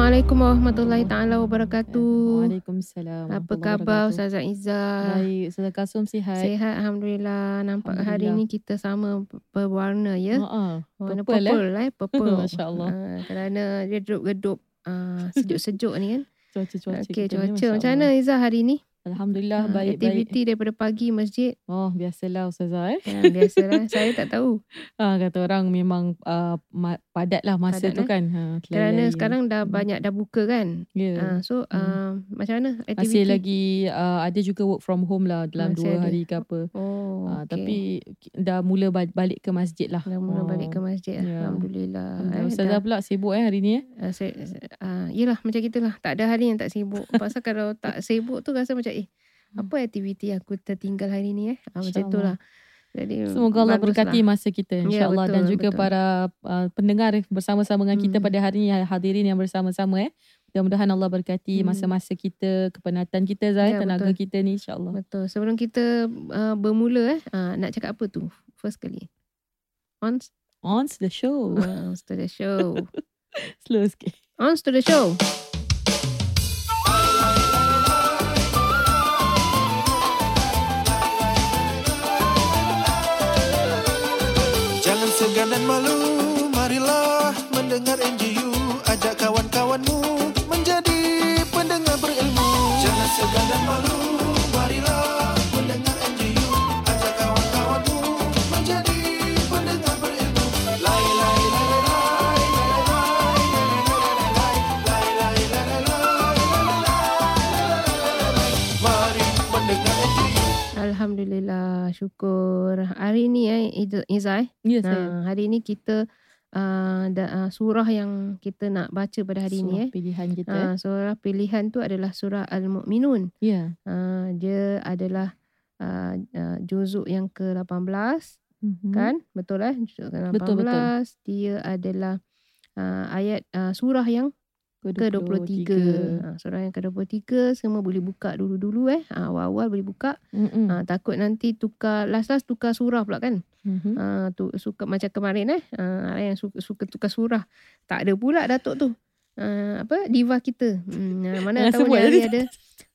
Assalamualaikum warahmatullahi taala wabarakatuh. Waalaikumsalam. Apa khabar. Ustazah Izzah? Baik, Ustazah Kasum sihat. Sihat alhamdulillah. Nampak hari Alhamdulillah. ni kita sama berwarna ya. Ha Warna purple, eh? purple eh, purple. Masya-Allah. Ah, kerana dia redup-redup ah, sejuk-sejuk ni kan. Cuaca-cuaca Okey, ni, cuaca. Macam mana. Izzah hari ni? Alhamdulillah Ah, baik-baik. Aktiviti daripada pagi masjid. Oh, biasalah Ustazah eh. Ya, biasalah. Saya tak tahu. Ha, kata orang memang uh, ma- padat lah masa Padat, tu eh? kan. Ha, Kerana sekarang dah Hmm. banyak dah buka kan. Ya. Ah, so ah, macam mana aktiviti? Masih lagi uh, ada juga work from home lah dalam Masih dua ada. hari ke apa. Oh, Ah, okey. Tapi dah mula ba- balik ke masjid lah. dah mula balik ke masjid. Ya. Alhamdulillah. Alhamdulillah. Eh, Ustazah dah- pula sibuk eh hari ni eh. Uh, saya, uh, yelah macam gitulah. Tak ada hari yang tak sibuk. Pasal kalau tak sibuk tu rasa macam eh apa aktiviti aku tertinggal hari ni eh. Uh, macam tu lah. Jadi Semoga Allah berkati masa kita Ya, insya-Allah dan betul, juga betul. para uh, pendengar bersama-sama dengan kita Hmm. pada hari ini hadirin yang bersama-sama eh. Mudah-mudahan Allah berkati Hmm. masa-masa kita, kepenatan kita Zai, Ya, tenaga betul. kita ni insya-Allah. Betul. Sebelum kita uh, bermula eh uh, nak cakap apa tu? First kali. On On to the show. on to the show. Slow sikit. On to the show. Dan malu, marilah mendengar NGU. Ajak kawan-kawanmu menjadi pendengar berilmu. Jangan segan dan malu, Syukur. Hari ni eh Iz- Izzah eh. Ya saya. Nah, hari ni kita uh, da, uh, surah yang kita nak baca pada hari ni Surah eh. pilihan kita. Uh, surah pilihan tu adalah surah Al-Mu'minun. Ya. Uh, dia adalah uh, uh, juzuk yang ke-18 Mhm. kan? Betul eh? Juzuk ke-18. Betul, betul. Dia adalah uh, ayat uh, surah yang ke-23. Uh, surah yang ke-23 semua boleh buka dulu-dulu eh. Uh, awal-awal boleh buka. Mm-mm. Uh, takut nanti tukar last-last tukar surah pula kan? Mhm. Uh, tu suka macam kemarin eh. Uh, yang suka, suka tukar surah. Tak ada pula Datuk tu. Uh, apa diva kita. Hmm, uh, mana Yang tahu ni hari ada.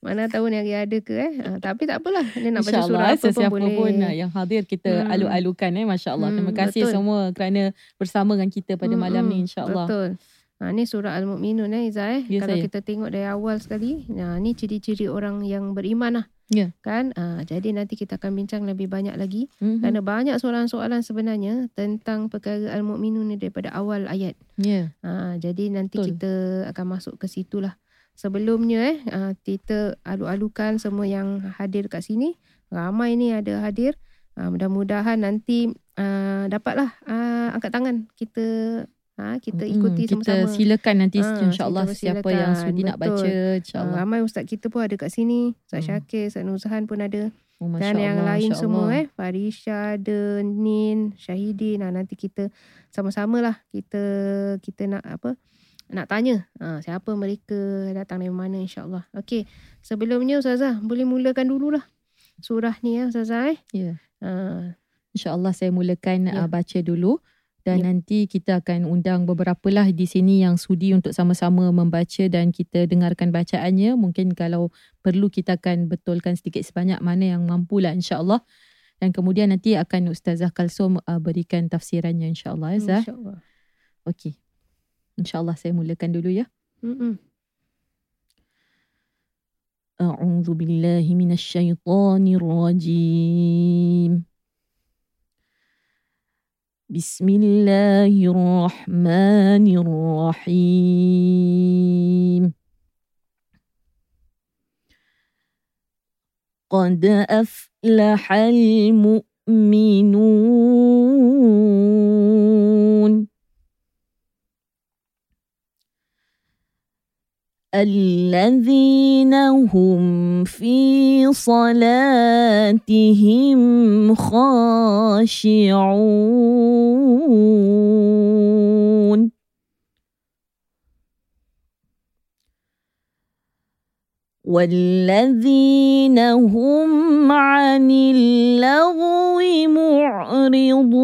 Mana tahu ni hari ada ke eh. Uh, tapi tak apalah. Dia nak baca surah apa pun boleh. pun uh, yang hadir kita Hmm. alu-alukan eh Masya Allah. Terima Hmm, kasih betul. semua kerana bersama dengan kita pada malam Mm-mm, ni insyaAllah. Betul. Ha, ni surah Al-Mu'minun eh Izzah eh. Ya, Kalau saya. kita tengok dari awal sekali. Nah, ni ciri-ciri orang yang beriman lah. Ya. Kan? Ha, jadi nanti kita akan bincang lebih banyak lagi. Mhm. Kerana banyak soalan-soalan sebenarnya tentang perkara Al-Mu'minun ni daripada awal ayat. Ya. Ha, jadi nanti Betul. kita akan masuk ke situ lah. Sebelumnya eh, ha, kita alu-alukan semua yang hadir kat sini. Ramai ni ada hadir. Ha, mudah-mudahan nanti uh, dapatlah uh, angkat tangan. Kita ha, kita ikuti kita sama-sama. silakan nanti Ah, insyaAllah kita siapa yang sudi nak baca insyaAllah. ramai ustaz kita pun ada kat sini. Ustaz Hmm. Syakir, Ustaz Nuzhan pun ada. Oh, Dan yang Allah, lain semua Allah. eh. Farisha ada, Nin, Syahidin. Nah, nanti kita sama-sama lah. Kita kita nak apa? Nak tanya ha, siapa mereka datang dari mana insyaAllah. Okey. Sebelumnya Ustazah boleh mulakan dululah surah ni ya Ustazah eh. Ya. Ha, InsyaAllah saya mulakan Ya. uh, baca dulu Dan Ya. nanti kita akan undang beberapa lah di sini yang sudi untuk sama-sama membaca dan kita dengarkan bacaannya. Mungkin kalau perlu kita akan betulkan sedikit sebanyak mana yang mampu lah insyaAllah. Dan kemudian nanti akan Ustazah Kalsum uh, berikan tafsirannya insyaAllah. Ya, Zah? InsyaAllah. Okey. InsyaAllah saya mulakan dulu ya. Mm-mm. أعوذ بالله من الشيطان الرجيم بسم الله الرحمن الرحيم. قد أفلح المؤمنون. الذين هم في صلاتهم خاشعون. والذين هم عن اللغو معرضون.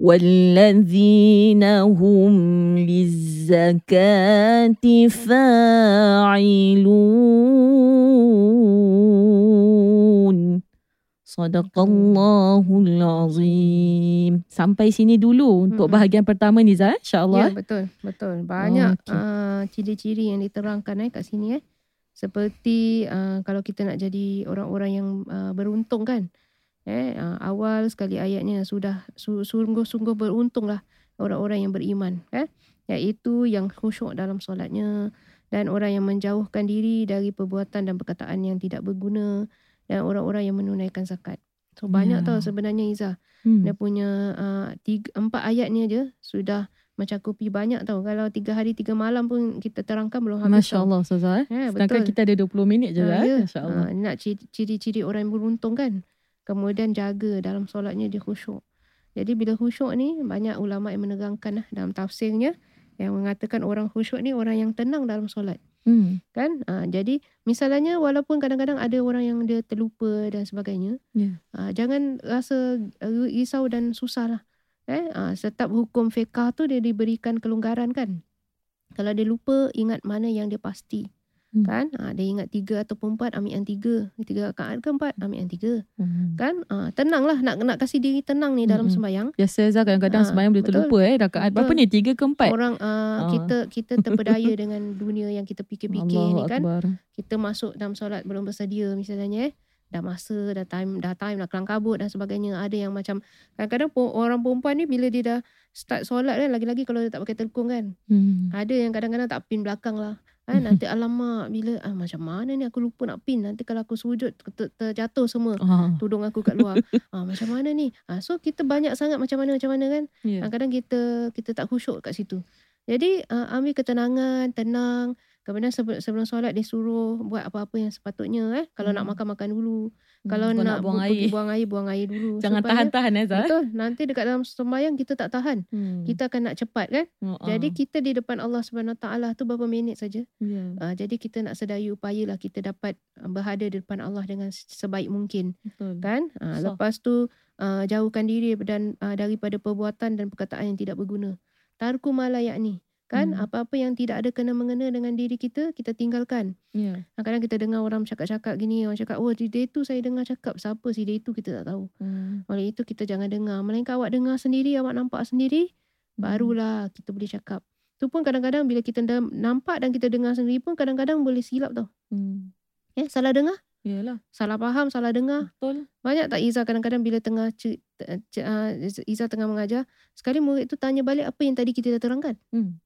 والذين هم للزكاة فاعلون Sadaqallahul azim. Sampai sini dulu untuk Mm-mm. bahagian pertama ni Zah, Ya, insya-Allah. betul. Betul. Banyak Okey. uh, ciri-ciri yang diterangkan eh kat sini eh. Seperti uh, kalau kita nak jadi orang-orang yang uh, beruntung kan. Eh, uh, awal sekali ayatnya sudah su- sungguh-sungguh beruntunglah orang-orang yang beriman. Eh, iaitu yang khusyuk dalam solatnya dan orang yang menjauhkan diri dari perbuatan dan perkataan yang tidak berguna dan orang-orang yang menunaikan zakat. So banyak Ya. tau sebenarnya Izzah. Hmm. Dia punya uh, tiga, empat ayat ni aja sudah mencakupi banyak tau. Kalau tiga hari tiga malam pun kita terangkan belum habis. Masya. Allah Ustazah. Eh. Ya, Sedangkan betul. kita ada 20 minit je Ah, Zah. ya. Masya Allah. Ah, nak ciri- ciri-ciri orang yang beruntung kan. Kemudian jaga dalam solatnya dia khusyuk. Jadi bila khusyuk ni banyak ulama yang menerangkan lah dalam tafsirnya yang mengatakan orang khusyuk ni orang yang tenang dalam solat. Hmm. Kan? Ah, jadi misalnya walaupun kadang-kadang ada orang yang dia terlupa dan sebagainya. Ya. Ah, jangan rasa risau dan susah lah. Eh, ah, setiap hukum fiqah tu dia diberikan kelonggaran kan. Kalau dia lupa ingat mana yang dia pasti. Hmm. Kan? Ah, dia ingat tiga ataupun empat ambil yang tiga. Tiga rakaat ke empat ambil yang tiga. Hmm. Kan? Ah, tenang lah nak nak kasih diri tenang ni dalam Mm-mm. sembahyang. Biasa Zah kadang-kadang Ah, sembahyang boleh terlupa eh. Rakaat berapa ni? Tiga ke empat? Orang ah, Ah. kita kita terpedaya dengan dunia yang kita fikir-fikir ni kan. Akbar. Kita masuk dalam solat belum bersedia misalnya eh. Dah masa, dah time, dah time nak kelang kabut dan sebagainya. Ada yang macam kadang-kadang orang perempuan ni bila dia dah start solat kan lagi-lagi kalau dia tak pakai telkung kan. Hmm. Ada yang kadang-kadang tak pin belakang lah. Ha, nanti alamak bila ah, macam mana ni aku lupa nak pin. Nanti kalau aku sujud ter, terjatuh semua Ah. tudung aku kat luar. ah, macam mana ni? Ah, so kita banyak sangat macam mana macam mana kan. Ya. Kadang-kadang kita kita tak khusyuk kat situ. Jadi uh, ambil ketenangan, tenang. Kemudian sebelum, sebelum solat dia suruh buat apa-apa yang sepatutnya eh. Kalau nak Hmm. makan makan dulu. Hmm, Kalau kau nak, buang bu- pergi air. buang air buang air dulu. Jangan Supaya- tahan-tahan eh Zah. Betul. Nanti dekat dalam sembahyang kita tak tahan. Hmm. Kita akan nak cepat kan. Oh, Jadi ah. kita di depan Allah Subhanahu Taala tu berapa minit saja. Ya. Uh, jadi kita nak sedaya upayalah kita dapat uh, berada di depan Allah dengan sebaik mungkin Betul. kan uh, Sah. lepas tu uh, jauhkan diri dan uh, daripada perbuatan dan perkataan yang tidak berguna tarku malayak ni kan Hmm. apa-apa yang tidak ada kena mengena dengan diri kita kita tinggalkan Ya. kadang kita dengar orang cakap-cakap gini orang cakap oh dia tu saya dengar cakap siapa sih dia tu kita tak tahu Hmm. oleh itu kita jangan dengar melainkan awak dengar sendiri awak nampak sendiri Hmm. barulah kita boleh cakap tu pun kadang-kadang bila kita nampak dan kita dengar sendiri pun kadang-kadang boleh silap tau Hmm. eh salah dengar Yalah. salah faham salah dengar Betul. Banyak tak Iza kadang-kadang bila tengah c- uh, Iza tengah mengajar, sekali murid tu tanya balik apa yang tadi kita dah terangkan. Hmm.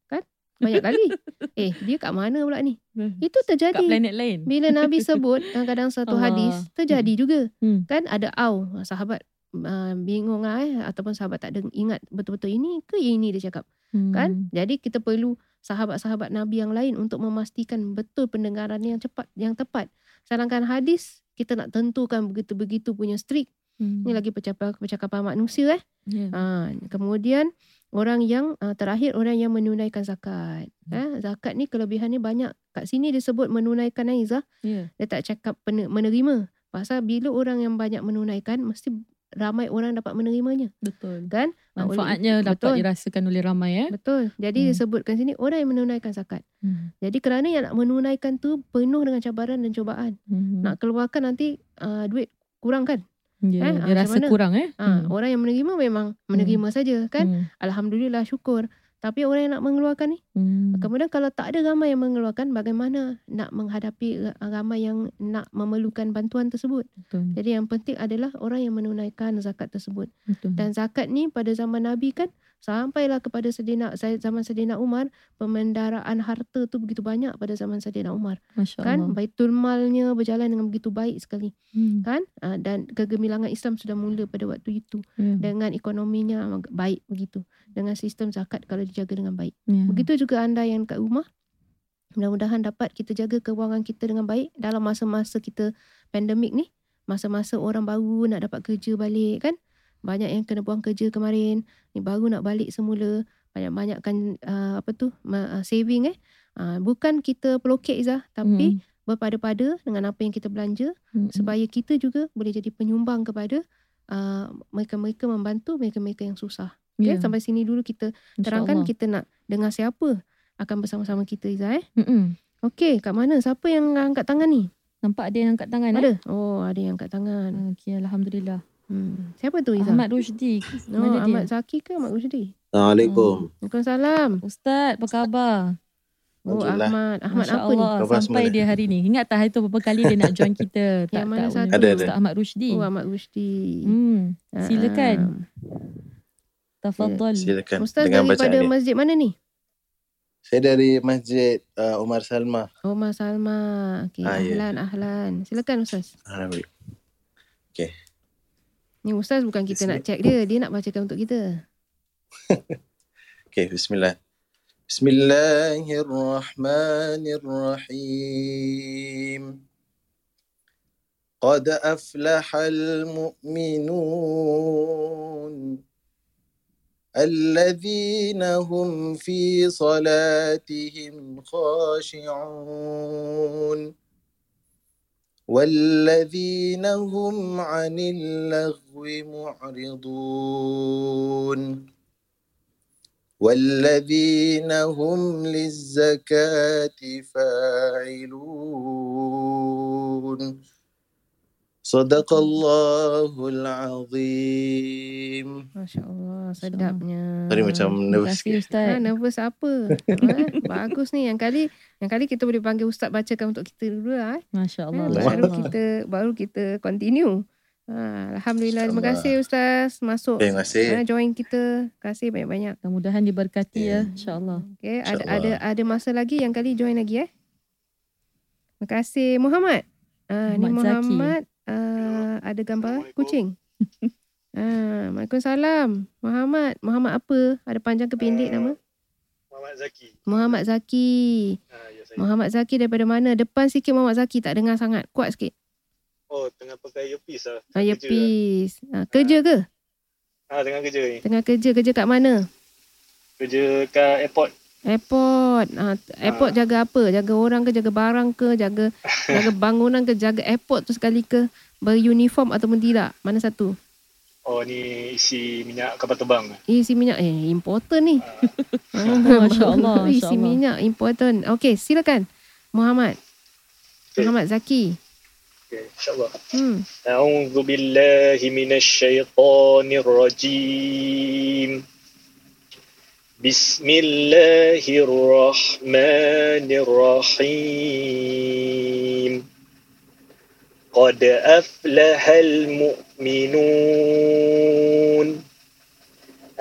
Banyak kali. eh, dia kat mana pula ni? Itu Kat terjadi. planet lain. Bila Nabi sebut kadang-kadang satu Allah. hadis, terjadi juga. Hmm. Kan ada au, sahabat uh, bingung lah eh ataupun sahabat tak deng- ingat betul-betul ini ke ini dia cakap Hmm. kan jadi kita perlu sahabat-sahabat Nabi yang lain untuk memastikan betul pendengaran yang cepat yang tepat sedangkan hadis kita nak tentukan begitu-begitu punya strict Hmm. Ni lagi percakapan, percakapan manusia eh. Ya. Ha, kemudian orang yang uh, terakhir orang yang menunaikan zakat. Eh, zakat ni kelebihan ni banyak. Kat sini disebut menunaikan Aizah. Ya. Dia tak cakap menerima. Pasal bila orang yang banyak menunaikan mesti ramai orang dapat menerimanya. Betul. Kan? Oleh Manfaatnya itu- dapat betul. dirasakan oleh ramai eh. Betul. Jadi Hmm. disebutkan sini orang yang menunaikan zakat. Hmm. Jadi kerana yang nak menunaikan tu penuh dengan cabaran dan cobaan. Hmm. Nak keluarkan nanti uh, duit kurang kan? Ya, eh, dia ah, rasa macam mana? kurang eh. Ha, Orang yang menerima memang menerima saja kan? Hmm. Alhamdulillah syukur. Tapi orang yang nak mengeluarkan ni, Hmm. kemudian kalau tak ada ramai yang mengeluarkan, bagaimana nak menghadapi ra- ramai yang nak memerlukan bantuan tersebut? Betul. Jadi yang penting adalah orang yang menunaikan zakat tersebut. Betul. Dan zakat ni pada zaman Nabi kan Sampailah kepada Sedina, zaman Sedina Umar, pemendaraan harta tu begitu banyak pada zaman Sedina Umar. Masya Kan? Allah. Baitul malnya berjalan dengan begitu baik sekali. Hmm. Kan? Ah, Dan kegemilangan Islam sudah mula pada waktu itu. Ya. Dengan ekonominya baik begitu. Dengan sistem zakat kalau dijaga dengan baik. Ya. Begitu juga anda yang kat rumah. Mudah-mudahan dapat kita jaga kewangan kita dengan baik dalam masa-masa kita pandemik ni. Masa-masa orang baru nak dapat kerja balik kan. Banyak yang kena buang kerja kemarin. Ni baru nak balik semula. Banyak-banyakkan uh, apa tu uh, saving eh. Uh, bukan kita pelokek Izzah. Tapi Hmm. berpada-pada dengan apa yang kita belanja. Hmm. Supaya kita juga boleh jadi penyumbang kepada uh, mereka-mereka membantu mereka-mereka yang susah. Okay? Ya. Sampai sini dulu kita terangkan kita nak dengar siapa akan bersama-sama kita Izzah eh. Mm-mm. Okey, kat mana? Siapa yang angkat tangan ni? Nampak ada yang angkat tangan eh? Ada? Oh, ada yang angkat tangan. Okey, Alhamdulillah. Hmm. Siapa tu Izzah? Ahmad Rushdi. Oh, Mana Ahmad dia? Zaki ke Ahmad Rusdi? Assalamualaikum. Waalaikumsalam. Ustaz, apa khabar? Oh, Alhamdulillah. Ahmad. Ahmad Masya apa ni? Allah, Khabar sampai semua dia hari ni. Ingat tak hari tu berapa kali dia nak join kita? tak, Yang mana tak satu? Ada, ada. Ustaz Ahmad Rushdi. Oh, Ahmad Rusdi. Hmm, Ah, silakan. ah. Tafadhal. Silakan Ustaz dengan daripada ni. masjid mana ni? Saya dari Masjid uh, Umar Salma. Omar Salma. Okey, Ah, ya. ahlan, ahlan. Silakan Ustaz. Alhamdulillah. Ni Ustaz bukan kita nak check dia. Dia nak bacakan untuk kita. Okay, bismillah. Bismillahirrahmanirrahim. قد أفلح المؤمنون الذين هم في صلاتهم خاشعون والذين هم عن اللغو معرضون. والذين هم للزكاة فاعلون. Sadaqallahul azim. Masya-Allah, sedapnya. Tadi macam nervous. Kasih Ustaz. Ha, nervous apa? ha, bagus ni. Yang kali yang kali kita boleh panggil Ustaz bacakan untuk kita dulu lah. Eh. Masya Allah. Ha, eh, baru kita baru kita continue. Ha, Alhamdulillah. Terima kasih Ustaz. Masuk. Terima kasih. Ha, join kita. Terima kasih banyak-banyak. Mudah-mudahan diberkati yeah. ya. Hmm. Insya Allah. Okay, Insya ada, Allah. ada, ada masa lagi yang kali join lagi eh. Terima kasih. Muhammad. Ha, Muhammad ni Muhammad. Zaki. Uh, ada gambar kucing. Ah, Waalaikumsalam. Muhammad, Muhammad apa? Ada panjang ke pendek nama? Muhammad Zaki. Muhammad Zaki. Ha, ya saya. Muhammad Zaki daripada mana? Depan sikit Muhammad Zaki tak dengar sangat. Kuat sikit. Oh, tengah pakai earpiece lah. Ah, Kerja earpiece. Ah, kerja ke? lah. Ha, tengah kerja ni. Tengah kerja. Kerja kat mana? Kerja kat airport. Airport. Uh, airport uh. jaga apa? Jaga orang ke? Jaga barang ke? Jaga jaga bangunan ke? Jaga airport tu sekali ke? Beruniform ataupun tidak? Mana satu? Oh ni isi minyak kapal terbang. Isi minyak eh important ni. Ah. Uh. Masya-Allah. Isi Allah. minyak important. Okey, silakan. Muhammad. Okay. Muhammad Zaki. Okay, insyaAllah. Hmm. A'udhu billahi minasyaitanirrajim. rajim. بسم الله الرحمن الرحيم. قد أفلح المؤمنون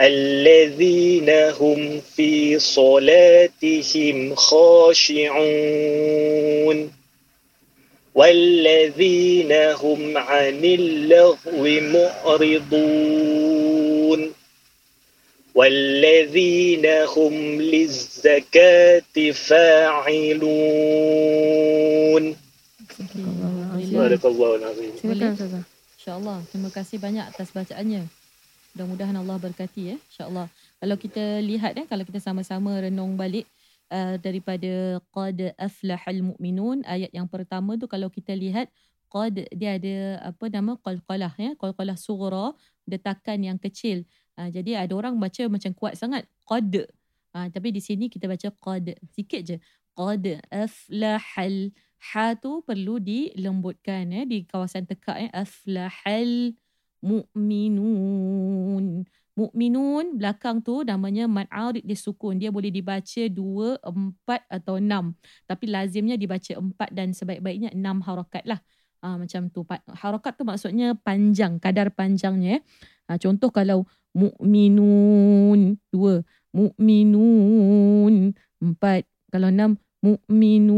الذين هم في صلاتهم خاشعون والذين هم عن اللغو معرضون. والذين هم للزكاة فاعلون صدق الله العظيم Silakan Ustazah. InsyaAllah. Terima kasih banyak atas bacaannya. Mudah-mudahan Allah berkati ya. InsyaAllah. Kalau kita lihat kan, kalau kita sama-sama renung balik uh, daripada Qad aflahal mu'minun. Ayat yang pertama tu kalau kita lihat Qad dia ada apa nama qalqalah ya. Qalqalah sughra, detakan yang kecil. Uh, jadi ada orang baca macam kuat sangat. Qad. Uh, tapi di sini kita baca Qad. Sikit je. Qad aflahal ha tu perlu dilembutkan ya di kawasan tekak ya aflahal mu'minun mu'minun belakang tu namanya mad dia sukun dia boleh dibaca dua empat atau enam tapi lazimnya dibaca empat dan sebaik-baiknya enam harakat lah ha, macam tu harakat tu maksudnya panjang kadar panjangnya ya. ha, contoh kalau mu'minun dua mu'minun. Empat. Kalau enam mu'minun.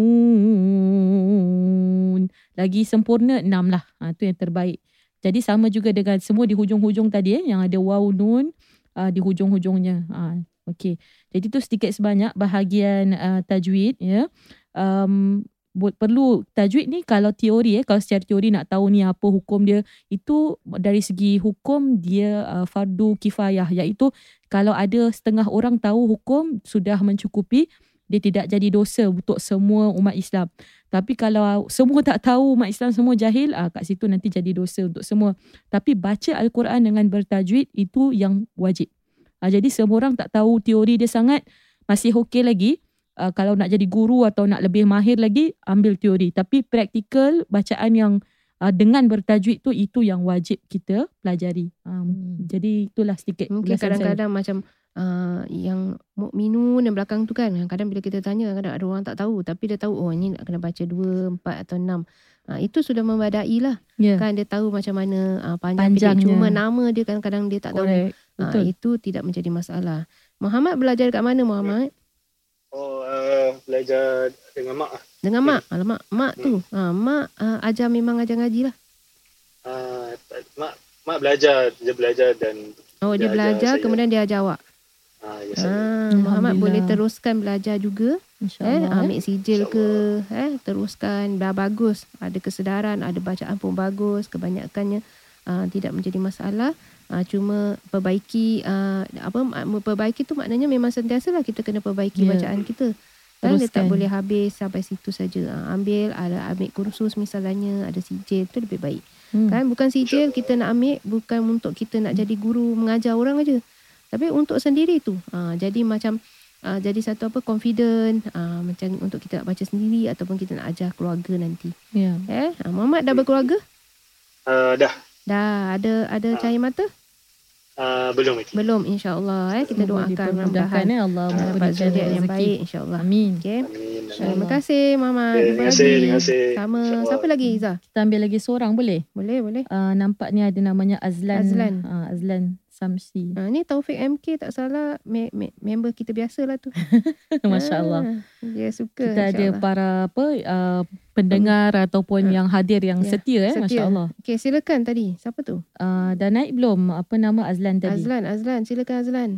Lagi sempurna enam lah. Ha, tu yang terbaik. Jadi sama juga dengan semua di hujung-hujung tadi eh, yang ada waw nun uh, di hujung-hujungnya. Ha, Okey. Jadi tu sedikit sebanyak bahagian uh, tajwid ya. Um, bu- perlu tajwid ni kalau teori eh kalau secara teori nak tahu ni apa hukum dia itu dari segi hukum dia uh, fardu kifayah iaitu kalau ada setengah orang tahu hukum sudah mencukupi dia tidak jadi dosa untuk semua umat Islam. Tapi kalau semua tak tahu umat Islam semua jahil, ah kat situ nanti jadi dosa untuk semua. Tapi baca al-Quran dengan bertajwid itu yang wajib. Ah jadi semua orang tak tahu teori dia sangat masih okey lagi. Uh, kalau nak jadi guru atau nak lebih mahir lagi ambil teori tapi praktikal bacaan yang uh, dengan bertajwid tu itu yang wajib kita pelajari. Um, Hmm. Jadi itulah sedikit Mungkin ulasan saya. kadang-kadang macam uh, yang mukminun yang belakang tu kan kadang bila kita tanya kadang ada orang tak tahu tapi dia tahu oh ini nak kena baca dua, empat atau enam. Uh, itu sudah membadai lah Ya. kan dia tahu macam mana uh, panjang pendek cuma nama dia kadang-kadang dia tak tahu. Correct. Uh, Betul. itu tidak menjadi masalah. Muhammad belajar kat mana Muhammad? Oh, uh, belajar dengan mak. Dengan mak. Alamak, mak tu. Ha, mak uh, ajar memang ajar ngaji lah. Uh, mak mak belajar, dia belajar dan Oh dia, Dia ajar belajar saya. kemudian dia ajar awak. uh, ya saya. Muhammad boleh teruskan belajar juga. Eh, InsyaAllah. eh. ambil sijil ke, eh, teruskan dah bagus. Ada kesedaran, ada bacaan pun bagus. Kebanyakannya uh, tidak menjadi masalah. Uh, cuma perbaiki uh, apa perbaiki tu maknanya memang sentiasa lah kita kena perbaiki Ya. bacaan kita. Kan dia tak boleh habis sampai situ saja. Uh, ambil ada ambil kursus misalnya ada sijil tu lebih baik. Hmm. Kan bukan sijil kita nak ambil bukan untuk kita nak jadi guru mengajar orang aja. Tapi untuk sendiri tu. Ha, jadi macam uh, jadi satu apa confident uh, macam untuk kita nak baca sendiri ataupun kita nak ajar keluarga nanti. Ya. Eh, ha, Muhammad dah berkeluarga? Uh, dah. Dah ada ada Ah. cahaya mata? Uh, belum lagi. Belum insya-Allah eh kita Semoga doakan mudah-mudahan eh Allah dapat zuriat yang rezeki. baik insya-Allah. Amin. Okey. Amin. Terima kasih Muhammad. Okay, terima kasih, terima kasih. Sama siapa lagi Iza? Kita ambil lagi seorang boleh? Boleh, boleh. Uh, nampak ni ada namanya Azlan. Azlan. Uh, Azlan Samsi. Ha, ni Taufik MK tak salah me- me- member kita biasa lah tu. Masya Allah. Ah, Dia suka. Kita ada insyaAllah. para apa uh, pendengar ataupun Ah. yang hadir yang Ya, setia eh setia. Masya Allah. Okey, silakan tadi. Siapa tu? Uh, dah naik belum apa nama Azlan tadi? Azlan, Azlan. Silakan Azlan.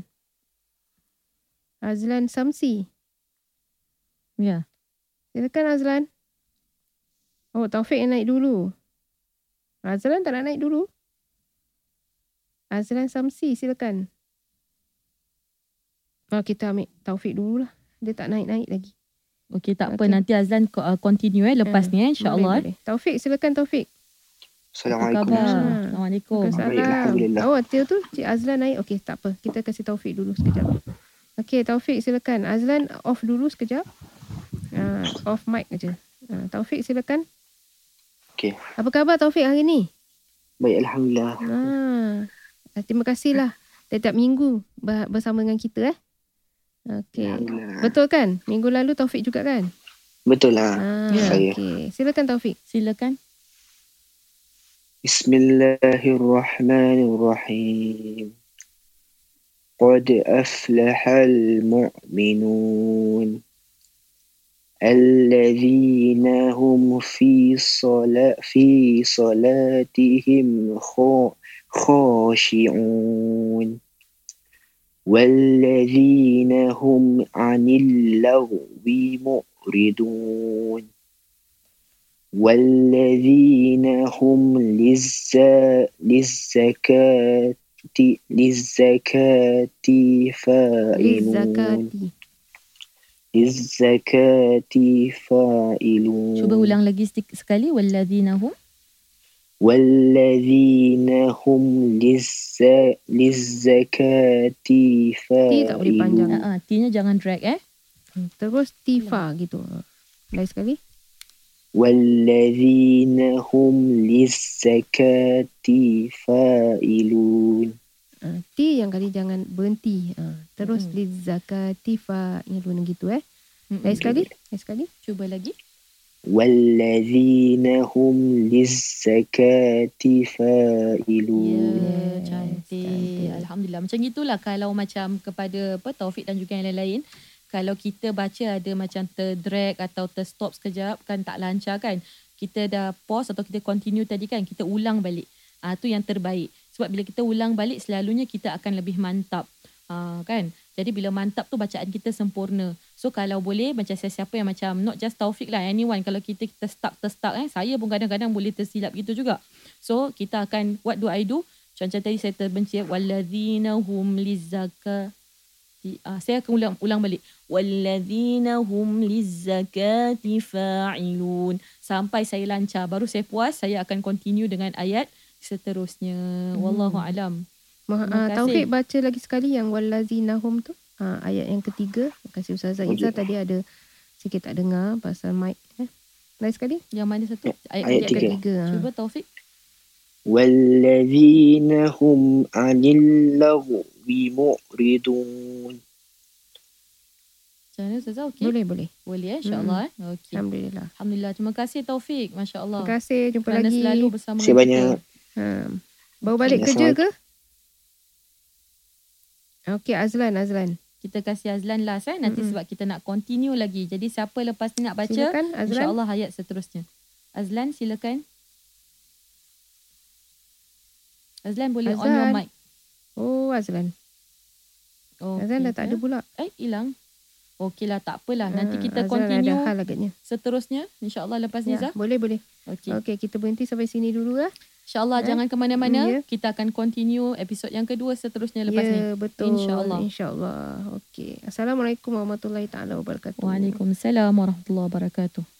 Azlan Samsi. Ya. Silakan Azlan. Oh, Taufik yang naik dulu. Azlan tak nak naik dulu? Azlan Samsi, silakan. Oh, kita ambil Taufik dulu lah. Dia tak naik-naik lagi. Okey tak apa Okey. nanti Azlan uh, continue eh lepas Ah, ni eh insya-Allah. Boleh, boleh. Taufik, silakan Taufik. Apa Assalamualaikum. Ah. Assalamualaikum. Alhamdulillah. Oh, Tio tu Cik Azlan naik. Okey, tak apa. Kita kasih Taufik dulu sekejap. Okey, Taufik silakan. Azlan off dulu sekejap. Uh, off mic aja. Uh, Taufik silakan. Okey. Apa khabar Taufik hari ni? Baik, Alhamdulillah. Ah, terima kasihlah setiap minggu ber- bersama dengan kita eh. Okey. Alhamdulillah. Betul kan? Minggu lalu Taufik juga kan? Betul lah. Ah, Ya. Saya. okey. Silakan Taufik. Silakan. بسم الله الرحمن الرحيم قد أفلح المؤمنون الذين هم في صلاة في صلاتهم خا- خاشعون والذين هم عن اللغو معرضون والذين هم للزكاة للزكاة فاعلون. للزكاة. فاعلون. شو بقول لك سكالي والذين هم والذين هم للز... للزكاة tak boleh panjang. فاعلون uh, T-nya jangan drag eh. Terus Tifa gitu. Lain sekali. والذين هم للزكاة فاعلون Uh, T yang kali jangan berhenti. Uh, terus Mm-mm. lizakati fa yang dulu gitu eh. Mm-mm. Lain sekali. Lain sekali. Cuba lagi. والذين هم للزكاة Ya, فاعلون Yes, cantik. cantik. Alhamdulillah. Macam gitulah kalau macam kepada apa Taufik dan juga yang lain-lain. Kalau kita baca ada macam terdrag atau terstop sekejap kan tak lancar kan. Kita dah pause atau kita continue tadi kan. Kita ulang balik. Ah tu yang terbaik. Sebab bila kita ulang balik selalunya kita akan lebih mantap. Ah kan. Jadi bila mantap tu bacaan kita sempurna. So kalau boleh macam siapa yang macam not just Taufik lah anyone. Kalau kita kita stuck terstuck eh. Saya pun kadang-kadang boleh tersilap gitu juga. So kita akan what do I do? Macam tadi saya terbenci walladzina hum lizaka uh, saya akan ulang ulang balik. Walladzina hum lizakati fa'ilun. Sampai saya lancar. Baru saya puas saya akan continue dengan ayat seterusnya. Wallahu alam Maha, ah, ah, uh, Taufik baca lagi sekali yang Wallazinahum tu. Uh, ayat yang ketiga. Terima kasih Ustazah okay. Izzah. Tadi ada sikit tak dengar pasal mic. Eh? Lain sekali. Yang mana satu? Ayat, ayat, ayat ketiga. Ha. Cuba Taufik. Wallazinahum هُمْ عَنِ اللَّغْوِ مُعْرِضُونَ Macam mana Okey. Boleh, boleh. Boleh, eh? Hmm. insyaAllah. Hmm. Eh? Okay. Alhamdulillah. Alhamdulillah. Terima kasih Taufik. Masya Allah. Terima kasih. Jumpa Kerana lagi. Selalu bersama. Terima kasih banyak. Ha. Baru balik Kena kerja ke? Okey, Azlan, Azlan. kita kasih Azlan last eh nanti Mm-mm. sebab kita nak continue lagi jadi siapa lepas ni nak baca Silakan, Azlan. InsyaAllah ayat seterusnya. Azlan silakan. Azlan boleh on your Azlan. mic. Oh, Azlan. Oh, Azlan dah tak ada pula. Eh, hilang. Okeylah, tak apalah. Nanti Ah, kita Azlan continue ada hal agaknya. seterusnya. InsyaAllah lepas ni, Ya, Zah. boleh, boleh. Okey. Okey, kita berhenti sampai sini dulu lah. InsyaAllah Eh? jangan ke mana-mana. Ya. Kita akan continue episod yang kedua seterusnya lepas ni. ya, betul. InsyaAllah. InsyaAllah. Okey. Assalamualaikum warahmatullahi taala wabarakatuh. Waalaikumsalam warahmatullahi wabarakatuh.